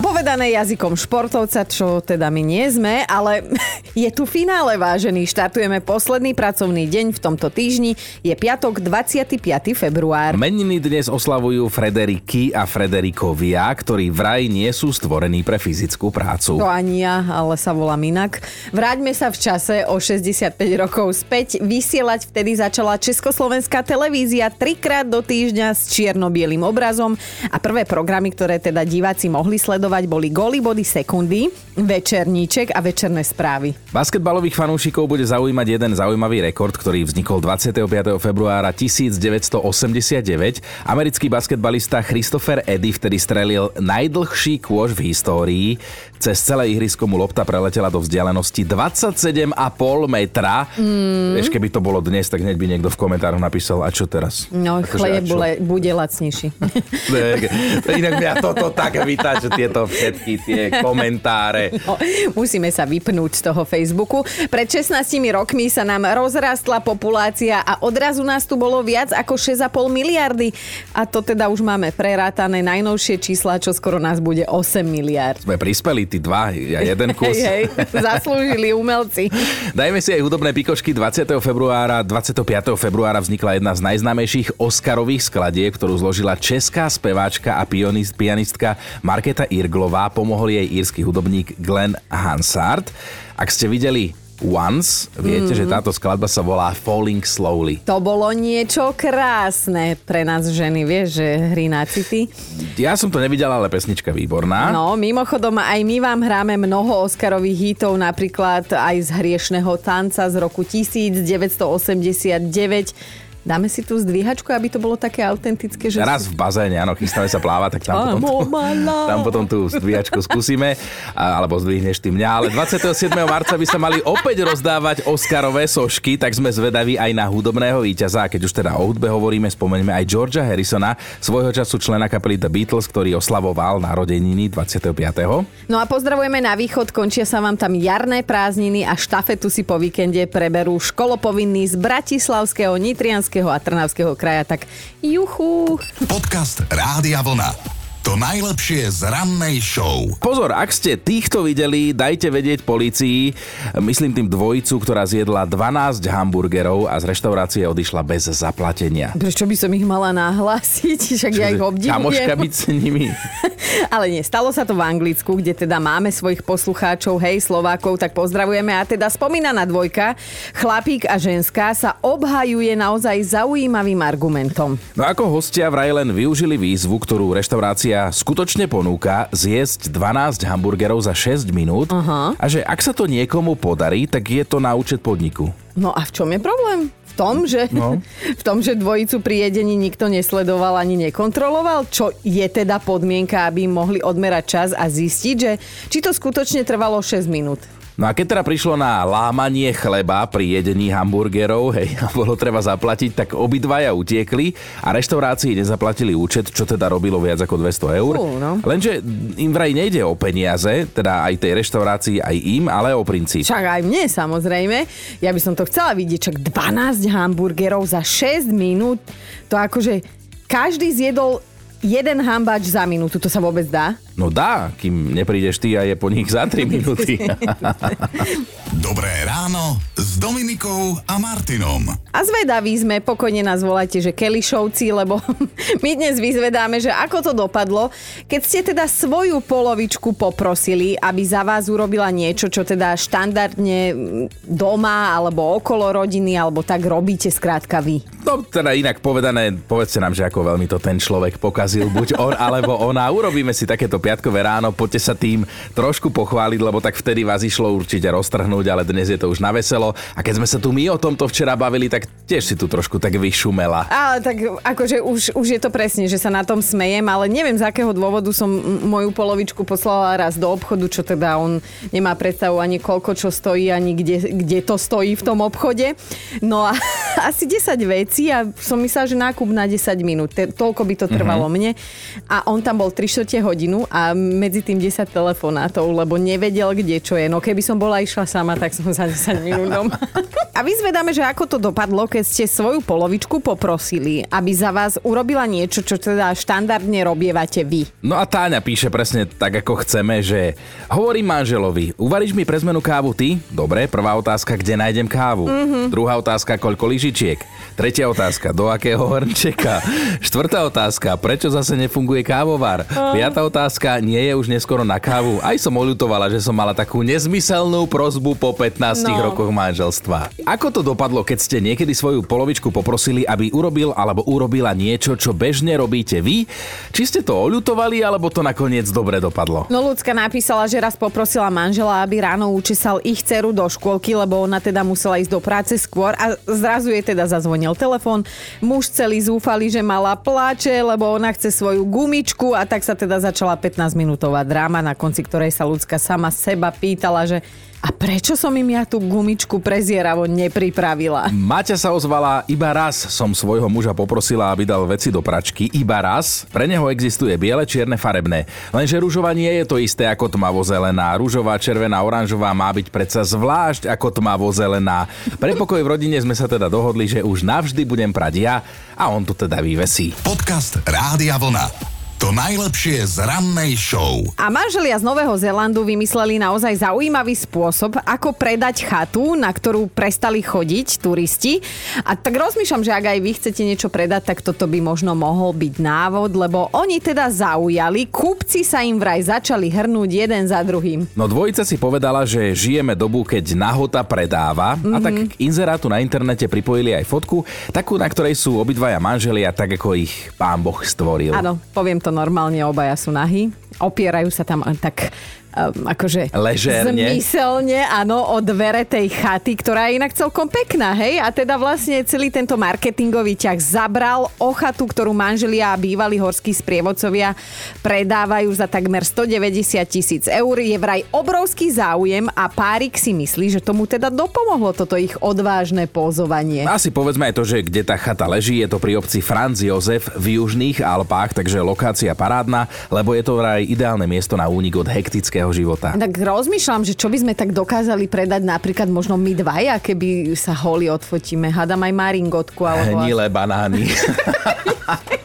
Povedané jazykom športovca, čo teda my nie sme, ale je tu finále, vážený. Štartujeme posledný pracovný deň v tomto týždni. Je piatok 25. február. Meniny dnes oslavujú Frederiky a Frederikovia, ktorí vraj nie sú stvorení pre fyzickú prácu. To ani ja, ale sa volám inak. Vráťme sa v čase o 65 rokov späť. Vysielať vtedy začala Československá televízia trikrát do týždňa s čierno-bielým obrazom a prvé programy, ktoré teda diváci mohli sledovať sledovať boli Goly body sekundy, Večerníček a Večerné správy. Basketbalových fanúšikov bude zaujímať jeden zaujímavý rekord, ktorý vznikol 25. februára 1989. Americký basketbalista Christopher Eddy vtedy strelil najdlhší kôž v histórii. Cez celé ihrisko mu lopta preletela do vzdialenosti 27,5 metra. Mm. Vieš, keby to bolo dnes, tak hneď by niekto v komentároch napísal, a čo teraz? No, Akože, chleb a čo? bude, bude lacnejší. Inak mňa toto tak vytáča tieto všetky tie komentáre. No, musíme sa vypnúť z toho Facebooku. Pred 16 rokmi sa nám rozrastla populácia a odrazu nás tu bolo viac ako 6,5 miliardy. A to teda už máme prerátané najnovšie čísla, čo skoro nás bude 8 miliard. Sme prispeli, tí dva, ja jeden kus. Hej, hej, zaslúžili umelci. Dajme si aj hudobné pikošky. 20. februára, 25. februára vznikla jedna z najznámejších Oscarových skladieb, ktorú zložila česká speváčka a pianist, pianistka Marketa Irglová. Pomohol jej írsky hudobník Glenn Hansard. Ak ste videli Once, viete, mm. že táto skladba sa volá Falling Slowly. To bolo niečo krásne pre nás ženy, vieš, že hry na city. Ja som to nevidel, ale pesnička výborná. No, mimochodom, aj my vám hráme mnoho Oscarových hitov, napríklad aj z Hriešného tanca z roku 1989. Dáme si tú zdvíhačku, aby to bolo také autentické, že... Raz v bazéne, áno, chystáme sa plávať, tak tam potom, tú, tam potom tú zdvíhačku skúsime, a, alebo zdvihneš ty mňa. Ale 27. marca by sa mali opäť rozdávať Oscarové sošky, tak sme zvedaví aj na hudobného víťaza. Keď už teda o hudbe hovoríme, spomeňme aj Georgia Harrisona, svojho času člena kapely The Beatles, ktorý oslavoval narodeniny 25. No a pozdravujeme na východ, končia sa vám tam jarné prázdniny a štafetu si po víkende preberú školopovinní z Bratislavského, Nitrianského a Trnavského kraja, tak juchu. Podcast Rádia Vlna. To najlepšie z rannej show. Pozor, ak ste týchto videli, dajte vedieť policii. Myslím tým dvojicu, ktorá zjedla 12 hamburgerov a z reštaurácie odišla bez zaplatenia. Prečo by som ich mala nahlásiť? Však ja ich obdivujem. Kamoška byť s nimi. Ale nie, stalo sa to v Anglicku, kde teda máme svojich poslucháčov, hej, Slovákov, tak pozdravujeme. A teda spomínaná dvojka, chlapík a ženská, sa obhajuje naozaj zaujímavým argumentom. No ako hostia vraj len využili výzvu, ktorú reštaurácia skutočne ponúka zjesť 12 hamburgerov za 6 minút Aha. a že ak sa to niekomu podarí, tak je to na účet podniku. No a v čom je problém? V tom, že, No. v tom, že dvojicu pri jedení nikto nesledoval ani nekontroloval, čo je teda podmienka, aby mohli odmerať čas a zistiť, že či to skutočne trvalo 6 minút. No a keď teda prišlo na lámanie chleba pri jedení hamburgerov, hej, a bolo treba zaplatiť, tak obidvaja utiekli a reštaurácii nezaplatili účet, čo teda robilo viac ako 200 eur. Fú, no. Lenže im vraj nejde o peniaze, teda aj tej reštaurácii, aj im, ale o princíp. Však aj mne samozrejme. Ja by som to chcela vidieť, čak 12 hamburgerov za 6 minút. To akože každý zjedol jeden hambač za minútu, to sa vôbec dá? No dá, kým neprídeš ty a je po nich za 3 minúty. Dobré ráno s Dominikou a Martinom. A zvedaví sme, pokojne nás volajte, že Kelišovci, lebo my dnes vyzvedáme, že ako to dopadlo, keď ste teda svoju polovičku poprosili, aby za vás urobila niečo, čo teda štandardne doma alebo okolo rodiny, alebo tak robíte skrátka vy. No teda inak povedané, povedzte nám, že ako veľmi to ten človek pokazil, buď on alebo ona. Urobíme si takéto piatkové ráno, poďte sa tým trošku pochváliť, lebo tak vtedy vás išlo určite roztrhnúť, ale dnes je to už na veselo. A keď sme sa tu my o tomto včera bavili, tak tiež si tu trošku tak vyšumela. Ale tak akože už, už je to presne, že sa na tom smejem, ale neviem z akého dôvodu som moju polovičku poslala raz do obchodu, čo teda on nemá predstavu ani koľko čo stojí, ani kde, kde to stojí v tom obchode. No a asi 10 vecí a som myslela, že nákup na 10 minút. Te, toľko by to trvalo mm-hmm. mne. A on tam bol 3 čtvrte hodinu a medzi tým 10 telefonátov, lebo nevedel, kde čo je. No keby som bola išla sama, tak som za 10 minút doma. A vyzvedáme, že ako to dopadlo, keď ste svoju polovičku poprosili, aby za vás urobila niečo, čo teda štandardne robievate vy. No a Táňa píše presne tak, ako chceme, že hovorím manželovi, uvaríš mi pre zmenu kávu ty? Dobre, prvá otázka, kde nájdem kávu? Mm-hmm. Druhá otázka, koľko lyžičiek? Tretia otázka, do akého hrnčeka? Štvrtá otázka, prečo zase nefunguje kávovar? Piatá otázka, nie je už neskoro na kávu? Aj som oľutovala, že som mala takú nezmyselnú prozbu po 15 No. rokoch manželstva. Ako to dopadlo, keď ste niekedy svoju polovičku poprosili, aby urobil alebo urobila niečo, čo bežne robíte vy? Či ste to oľutovali, alebo to nakoniec dobre dopadlo? No ľudská napísala, že raz poprosila manžela, aby ráno učesal ich dceru do škôlky, lebo ona teda musela ísť do práce skôr a zrazu jej teda zazvonil telefón. Muž celý zúfali, že mala plače, lebo ona chce svoju gumičku a tak sa teda začala 15-minútová dráma, na konci ktorej sa ľudská sama seba pýtala, že a prečo som im ja tú gumičku prezieravo nepripravila? Maťa sa ozvala, iba raz som svojho muža poprosila, aby dal veci do pračky. Iba raz. Pre neho existuje biele, čierne, farebné. Lenže rúžová nie je to isté ako tmavo-zelená. Rúžová, červená, oranžová má byť predsa zvlášť ako tmavo-zelená. Pre pokoj v rodine sme sa teda dohodli, že už navždy budem prať ja a on tu teda vyvesí. Podcast Rádia Vlna. To najlepšie z rannej show. A manželia z Nového Zélandu vymysleli naozaj zaujímavý spôsob, ako predať chatu, na ktorú prestali chodiť turisti. A tak rozmýšľam, že ak aj vy chcete niečo predať, tak toto by možno mohol byť návod, lebo oni teda zaujali, kúpci sa im vraj začali hrnúť jeden za druhým. No dvojica si povedala, že žijeme dobu, keď nahota predáva mm-hmm. a tak k inzerátu na internete pripojili aj fotku, takú, na ktorej sú obidvaja manželia, tak ako ich pán Boh stvoril. Áno, poviem to normálne, obaja sú nahy. Opierajú sa tam tak um, akože Ležérne. zmyselne, áno, o dvere tej chaty, ktorá je inak celkom pekná, hej? A teda vlastne celý tento marketingový ťah zabral o chatu, ktorú manželia a bývalí horskí sprievodcovia predávajú za takmer 190 tisíc eur. Je vraj obrovský záujem a párik si myslí, že tomu teda dopomohlo toto ich odvážne pozovanie. Asi povedzme aj to, že kde tá chata leží, je to pri obci Franz Jozef v južných Alpách, takže lokácia parádna, lebo je to vraj ideálne miesto na únik od hektického života. Tak rozmýšľam, že čo by sme tak dokázali predať napríklad možno my dvaja, keby sa holi odfotíme. Hádam aj maringotku. Alebo... Hnilé banány.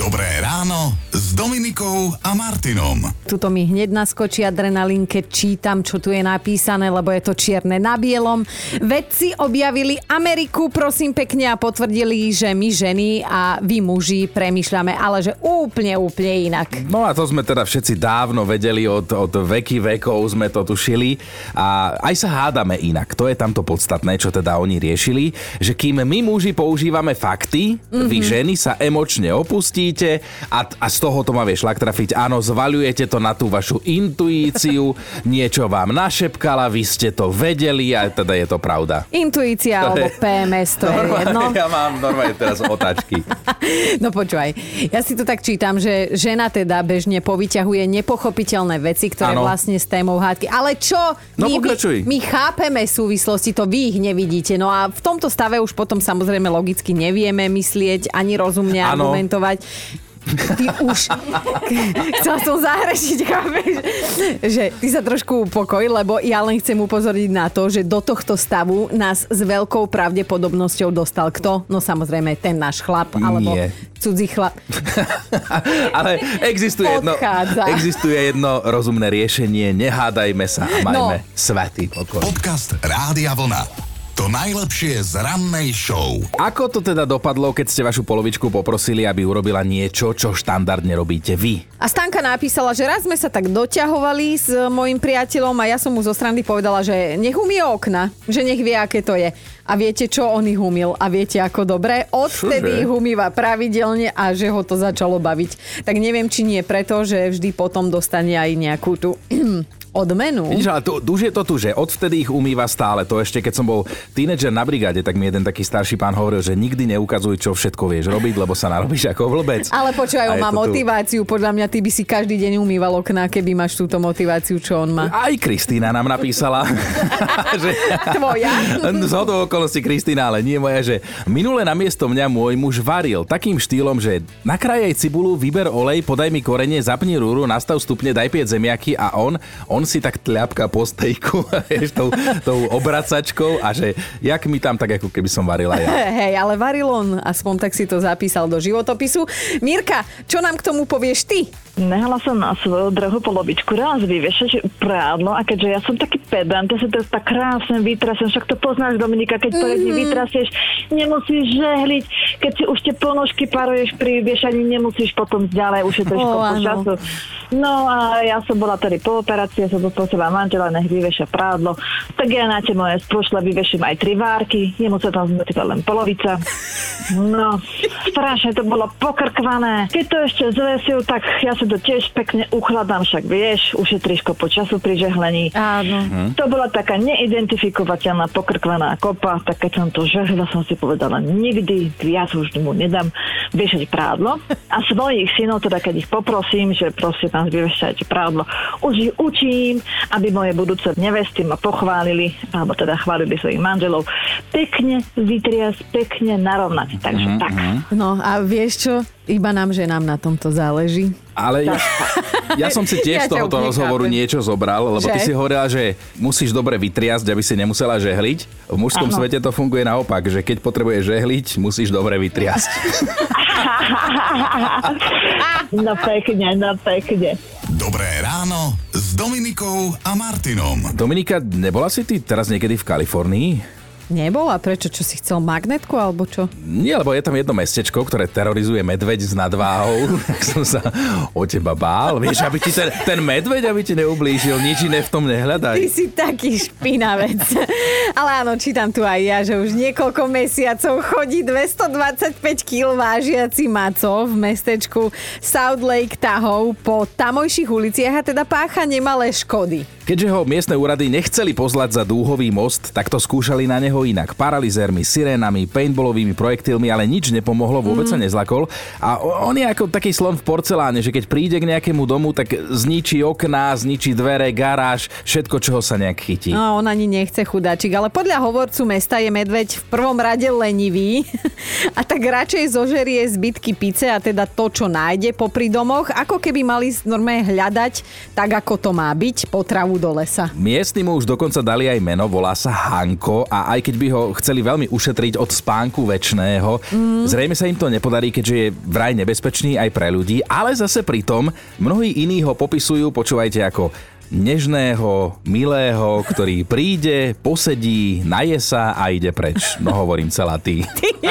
Dobré ráno s Dominikou a Martinom. Tuto mi hneď naskočí adrenalín, keď čítam, čo tu je napísané, lebo je to čierne na bielom. Vedci objavili Ameriku, prosím pekne, a potvrdili, že my ženy a vy muži premýšľame, ale že úplne, úplne inak. No a to sme teda všetci dávno vedeli, od, od veky vekov sme to tušili a aj sa hádame inak. To je tamto podstatné, čo teda oni riešili, že kým my muži používame fakty, mm-hmm. vy ženy sa emočne opustíte a, a z toho to má vie šlak trafiť. Áno, zvaľujete to na tú vašu intuíciu, niečo vám našepkala, vy ste to vedeli a teda je to pravda. Intuícia To alebo je- PMS, to je jedno. Ja mám normálne teraz otáčky. No počúvaj, ja si to tak čítam, že žena teda bežne povyťahuje nepochopiteľné veci, ktoré Áno. vlastne s témou hádky. Ale čo? No, my, pokračuj. my, my chápeme súvislosti, to vy ich nevidíte. No a v tomto stave už potom samozrejme logicky nevieme myslieť ani rozumne Áno. Argumentovať. Ty už... Chcela som zahrešiť, chápeš? Že ty sa trošku upokoj, lebo ja len chcem upozorniť na to, že do tohto stavu nás s veľkou pravdepodobnosťou dostal kto? No samozrejme ten náš chlap, alebo Nie. cudzí chlap. Ale existuje jedno, existuje jedno rozumné riešenie. Nehádajme sa a majme No. svetý pokoj. Podcast Rádia Vlna. To najlepšie z rannej show. Ako to teda dopadlo, keď ste vašu polovičku poprosili, aby urobila niečo, čo štandardne robíte vy? A Stanka napísala, že raz sme sa tak doťahovali s mojim priateľom a ja som mu zo strany povedala, že nech umie okna, že nech vie, aké to je. A viete, čo on ich umil? A viete, ako dobre? Odvtedy Čože? ich umýva pravidelne a že ho to začalo baviť. Tak neviem, či nie preto, že vždy potom dostane aj nejakú tú odmenu. Vidíš, ale tu, už je to tu, že odvtedy ich umýva stále. To ešte, keď som bol tínedžer na brigáde, tak mi jeden taký starší pán hovoril, že nikdy neukazuj, čo všetko vieš robiť, lebo sa narobíš ako vlbec. Ale počúvaj, on má to tu. motiváciu. Podľa mňa ty by si každý deň umýval okná, keby máš túto motiváciu, čo on má. Aj Kristýna nám napísala, že... Tvoja? Z hodou okolností Kristýna, ale nie moja, že minule namiesto mňa môj muž varil takým štýlom, že nakrajaj cibulu, vyber olej, podaj mi korenie, zapni rúru, nastav stupne, daj 5 zemiaky a on, on si tak tľapka po stejku, tou, tou obracačkou a že jak mi tam tak ako keby som varila ja. Hej, ale varil on, aspoň tak si to zapísal do životopisu. Mirka, čo nám k tomu povieš ty? Nehala som na svoju drahú polovičku raz vyvešať prádlo a keďže ja som taký pedant, ja sa to tak krásne vytrasem, však to poznáš Dominika, keď poriadne mm-hmm. vytrasieš, nemusíš žehliť, keď si už tie ponožky paruješ pri viešaní, nemusíš potom ďalej ušetriť Ó, kopu času. No a ja som bola tedy po operácii, som poprosila manžela, nech vyveša prádlo. Tak ja na tie moje spôšle vyveším aj tri várky, jemu sa tam zmetila len polovica. No, strašne to bolo pokrkvané. Keď to ešte zvesil, tak ja sa to tiež pekne uchladám, však vieš, ušetríš kopu času pri žehlení. Áno. To bola taká neidentifikovateľná pokrkvaná kopa, tak keď som to žehla, som si povedala, nikdy viac už mu nedám viešať prádlo. A svojich synov, teda keď ich poprosím, že prosím vás vyvešajte prádlo, už ich učím, aby moje budúce nevesty ma pochválili, alebo teda chválili svojich manželov, pekne vytriasť, pekne narovnať. Takže tak. No a vieš čo? Iba nám, že nám na tomto záleží. Ale ja, ja som si tiež Ja z tohoto rozhovoru niečo zobral, lebo ty Že? si hovorila, že musíš dobre vytriasť, aby si nemusela žehliť. V mužskom Áno. svete to funguje naopak, že keď potrebuješ žehliť, musíš dobre vytriasť. No pekne, no pekne. Dobré ráno s Dominikou a Martinom. Dominika, nebola si ty teraz niekedy v Kalifornii? Nebola? Prečo? Čo si chcel magnetku alebo čo? Nie, lebo je tam jedno mestečko, ktoré terorizuje medveď s nadváhou. Tak som sa o teba bál. Vieš, aby ti ten, ten medveď, aby ti neublížil, nič iné v tom Ty nehľadaj. si taký špinavec. Ale áno, čítam tu aj ja, že už niekoľko mesiacov chodí 225 kg vážiaci maco v mestečku South Lake Tahoe po tamojších uliciach a teda pácha nemalé škody. Keďže ho miestne úrady nechceli pozlať za dúhový most, tak to skúšali na neho inak. Paralizérmi, sirénami, paintballovými projektilmi, ale nič nepomohlo, vôbec sa nezlakol. A on je ako taký slon v porceláne, že keď príde k nejakému domu, tak zničí okná, zničí dvere, garáž, všetko, čoho sa nejak chytí. No, on ani nechce chudáčik, ale podľa hovorcu mesta je medveď v prvom rade lenivý a tak radšej zožerie zbytky pice a teda to, čo nájde popri domoch, ako keby mali normálne hľadať tak, ako to má byť, potravu do lesa. Miestni mu už dokonca dali aj meno, volá sa Hanko a aj keď by ho chceli veľmi ušetriť od spánku väčšného, mm. zrejme sa im to nepodarí, keďže je vraj nebezpečný aj pre ľudí, ale zase pritom mnohí iní ho popisujú, počúvajte, ako nežného, milého, ktorý príde, posedí, naje sa a ide preč. No hovorím celá ty.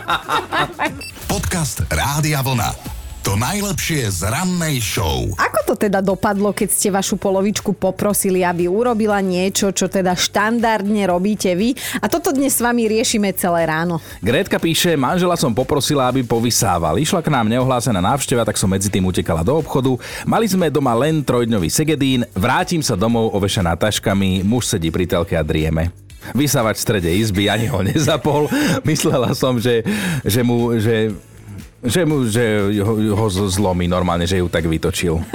Podcast Rádia Vlna. To najlepšie z rannej show. Ako to teda dopadlo, keď ste vašu polovičku poprosili, aby urobila niečo, čo teda štandardne robíte vy? A toto dnes s vami riešime celé ráno. Grétka píše, manžela som poprosila, aby povysával. Išla k nám neohlásená návšteva, tak som medzi tým utekala do obchodu. Mali sme doma len trojdňový segedín, vrátim sa domov ovešená taškami, muž sedí pri telke a drieme. Vysávač v strede izby, ani ho nezapol. Myslela som, že, že mu... Že že, mu, že ho, ho zlomí normálne, že ju tak vytočil.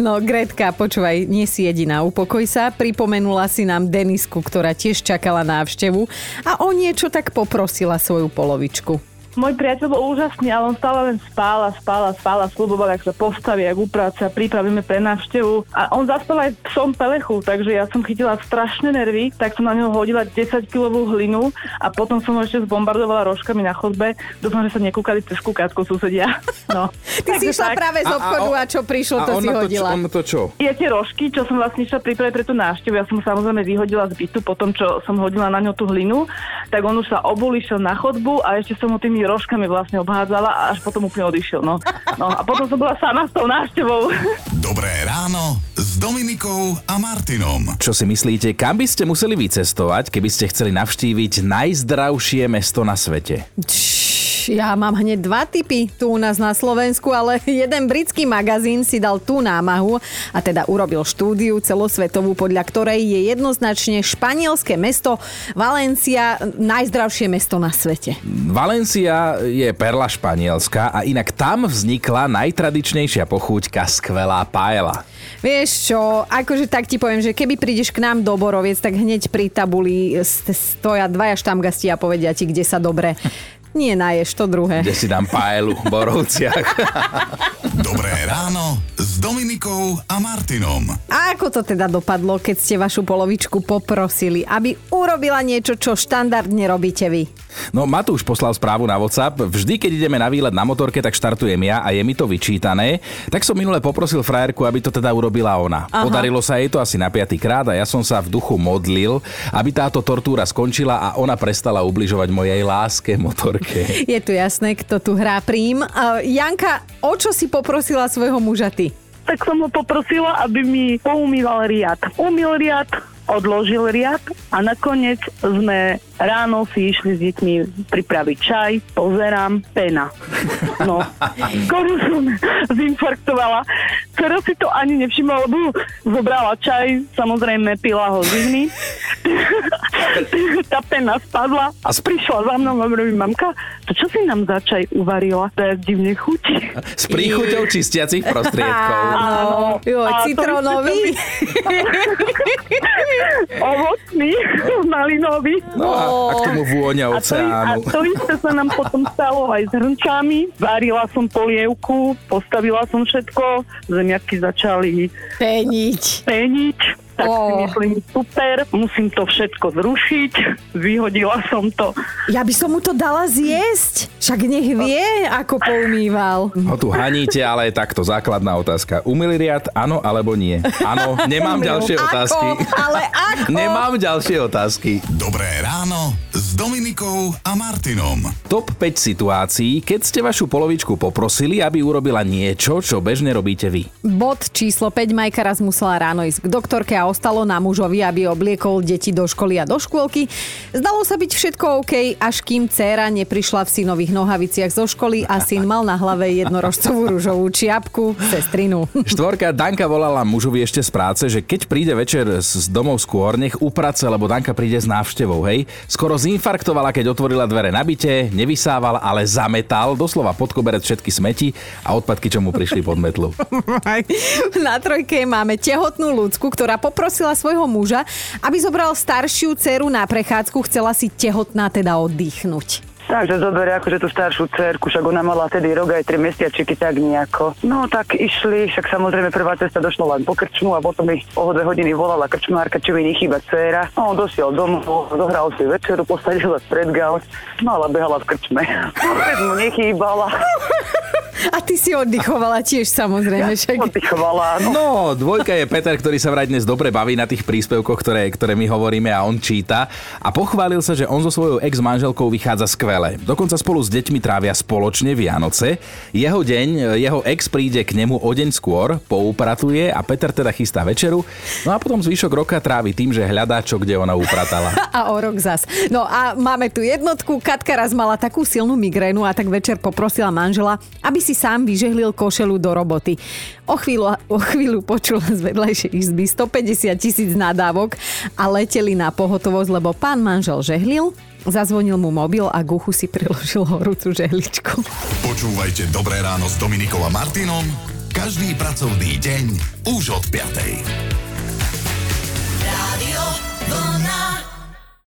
No, Gretka, počúvaj, nie si jediná, upokoj sa. Pripomenula si nám Denisku, ktorá tiež čakala návštevu a o niečo tak poprosila svoju polovičku. Môj priateľ bol úžasný, ale on stále len spál a spál a spál a sluboval, ak sa postaví, ak upráca, pripravíme pre návštevu. A on zaspal aj psom Pelechu, takže ja som chytila strašné nervy, tak som na neho hodila 10-kilovú hlinu a potom som ho ešte zbombardovala rožkami na chodbe. Dúfam, že sa nekúkali cez kúkátko susedia. No. Ty si Takže išla tak. práve z obchodu a, čo prišlo, to si hodila. To, on to čo? Je tie rožky, čo som vlastne išla pripraviť pre tú návštevu, ja som samozrejme vyhodila z bytu po tom, čo som hodila na ňo tú hlinu, tak on už sa obul, išiel na chodbu a ešte som ho tými rožkami vlastne obhádzala a až potom úplne odišiel. No. no a potom som bola sama s tou návštevou. Dobré ráno s Dominikou a Martinom. Čo si myslíte, kam by ste museli vycestovať, keby ste chceli navštíviť najzdravšie mesto na svete? Čš, Ja mám hneď dva typy tu u nás na Slovensku, ale jeden britský magazín si dal tú námahu a teda urobil štúdiu celosvetovú, podľa ktorej je jednoznačne španielské mesto Valencia najzdravšie mesto na svete. Valencia je perla Španielska a inak tam vznikla najtradičnejšia pochúťka skvelá paela. Vieš čo, akože tak ti poviem, že keby prídeš k nám do Boroviec, tak hneď pri tabuli st- stoja dvaja štamgasti a povedia ti, kde sa dobre Nie naješ, to druhé. Kde si dám paelu v Borovciach. Dobré ráno s Dominikou a Martinom. A ako to teda dopadlo, keď ste vašu polovičku poprosili, aby urobila niečo, čo štandardne robíte vy? No Matúš poslal správu na WhatsApp. Vždy, keď ideme na výlet na motorke, tak štartujem ja a je mi to vyčítané. Tak som minule poprosil frajerku, aby to teda urobila ona. Aha. Podarilo sa jej to asi na piatý krát a ja som sa v duchu modlil, aby táto tortúra skončila a ona prestala ubližovať mojej láske motorke. Je tu jasné, kto tu hrá prím. Uh, Janka, o čo si poprosila svojho muža ty? Tak som ho poprosila, aby mi poumýval riad. Umýl riad, odložil riad a nakoniec sme ráno si išli s deťmi pripraviť čaj, pozerám, pena. No, skoro som zinfarktovala. Teraz si to ani nevšimla, lebo zobrala čaj, samozrejme pila ho z izmy. Tá pena spadla a prišla za mnou a hovorí, mamka, to čo si nám za čaj uvarila? To je divne chutí. S príchuťou čistiacich prostriedkov. Áno. Jo, citronový. Ovocný, malinový. No a, a k tomu vôňa A to, a oceánu. to isté sa nám potom stalo aj s hrnčami. Varila som polievku, postavila som všetko, zemiaky začali Peniť. peniť, tak si Ó. myslím super, musím to všetko zrušiť, vyhodila som to. Ja by som mu to dala zjesť. Však nech vie, ako poumýval. Ho tu haníte, ale je takto základná otázka. Umýli riad, áno alebo nie? Áno, nemám ďalšie otázky. Ako? Ale ako? Nemám ďalšie otázky. Dobré ráno s Dominikou a Martinom. Top 5 situácií, keď ste vašu polovičku poprosili, aby urobila niečo, čo bežne robíte vy. Bod číslo 5. Majka raz musela ráno ísť k doktorke a ostalo na mužovi, aby obliekol deti do školy a do škôlky. Zdalo sa byť všetko OK, až kým dcéra neprišla v synových nohaviciach zo školy a syn mal na hlave jednorožcovú rúžovú čiapku, sestrinu. Štvorka Danka volala mužovi ešte z práce, že keď príde večer z z domov skôr, nech uprace, lebo Danka príde s návštevou, hej. Skoro zinfarktovala, keď otvorila dvere na byte, nevysával, ale zametal, doslova pod koberec všetky smeti a odpadky, čo mu prišli pod metlu. Na trojke máme tehotnú ľudsku, ktorá poprosila svojho muža, aby zobral staršiu dceru na prechádzku, chcela si tehotná teda oddychnúť. Takže zoberie akože tú staršiu cerku, však ona mala tedy rok aj 3 mesiačiky tak nejako. No tak išli, však samozrejme prvá cesta došla len po krčmu a potom mi o dve hodiny volala krčmárka, či mi nechýba dcéra. No dosiel domov, zohral si večeru, posadil sa pred gauč, no ale behala v krčme. Vôbec mu nechýbala, A ty si oddychovala tiež samozrejme. Však... oddychovala, no. No, dvojka je Peter, ktorý sa vraj dnes dobre baví na tých príspevkoch, ktoré, ktoré my hovoríme a on číta. A pochválil sa, že on so svojou ex-manželkou vychádza skvele. Dokonca spolu s deťmi trávia spoločne Vianoce. Jeho deň, jeho ex príde k nemu o deň skôr, poupratuje a Peter teda chystá večeru. No a potom zvyšok roka trávi tým, že hľadá, čo kde ona upratala. A o rok zas. No a máme tu jednotku. Katka raz mala takú silnú migrénu a tak večer poprosila manžela, aby si sám vyžehlil košelu do roboty. O chvíľu, o chvíľu počula z vedľajšej izby 150 tisíc nadávok a leteli na pohotovosť, lebo pán manžel žehlil, zazvonil mu mobil a k si priložil horúcu žehličku. Počúvajte Dobré ráno s Dominikou a Martinom každý pracovný deň už od 5.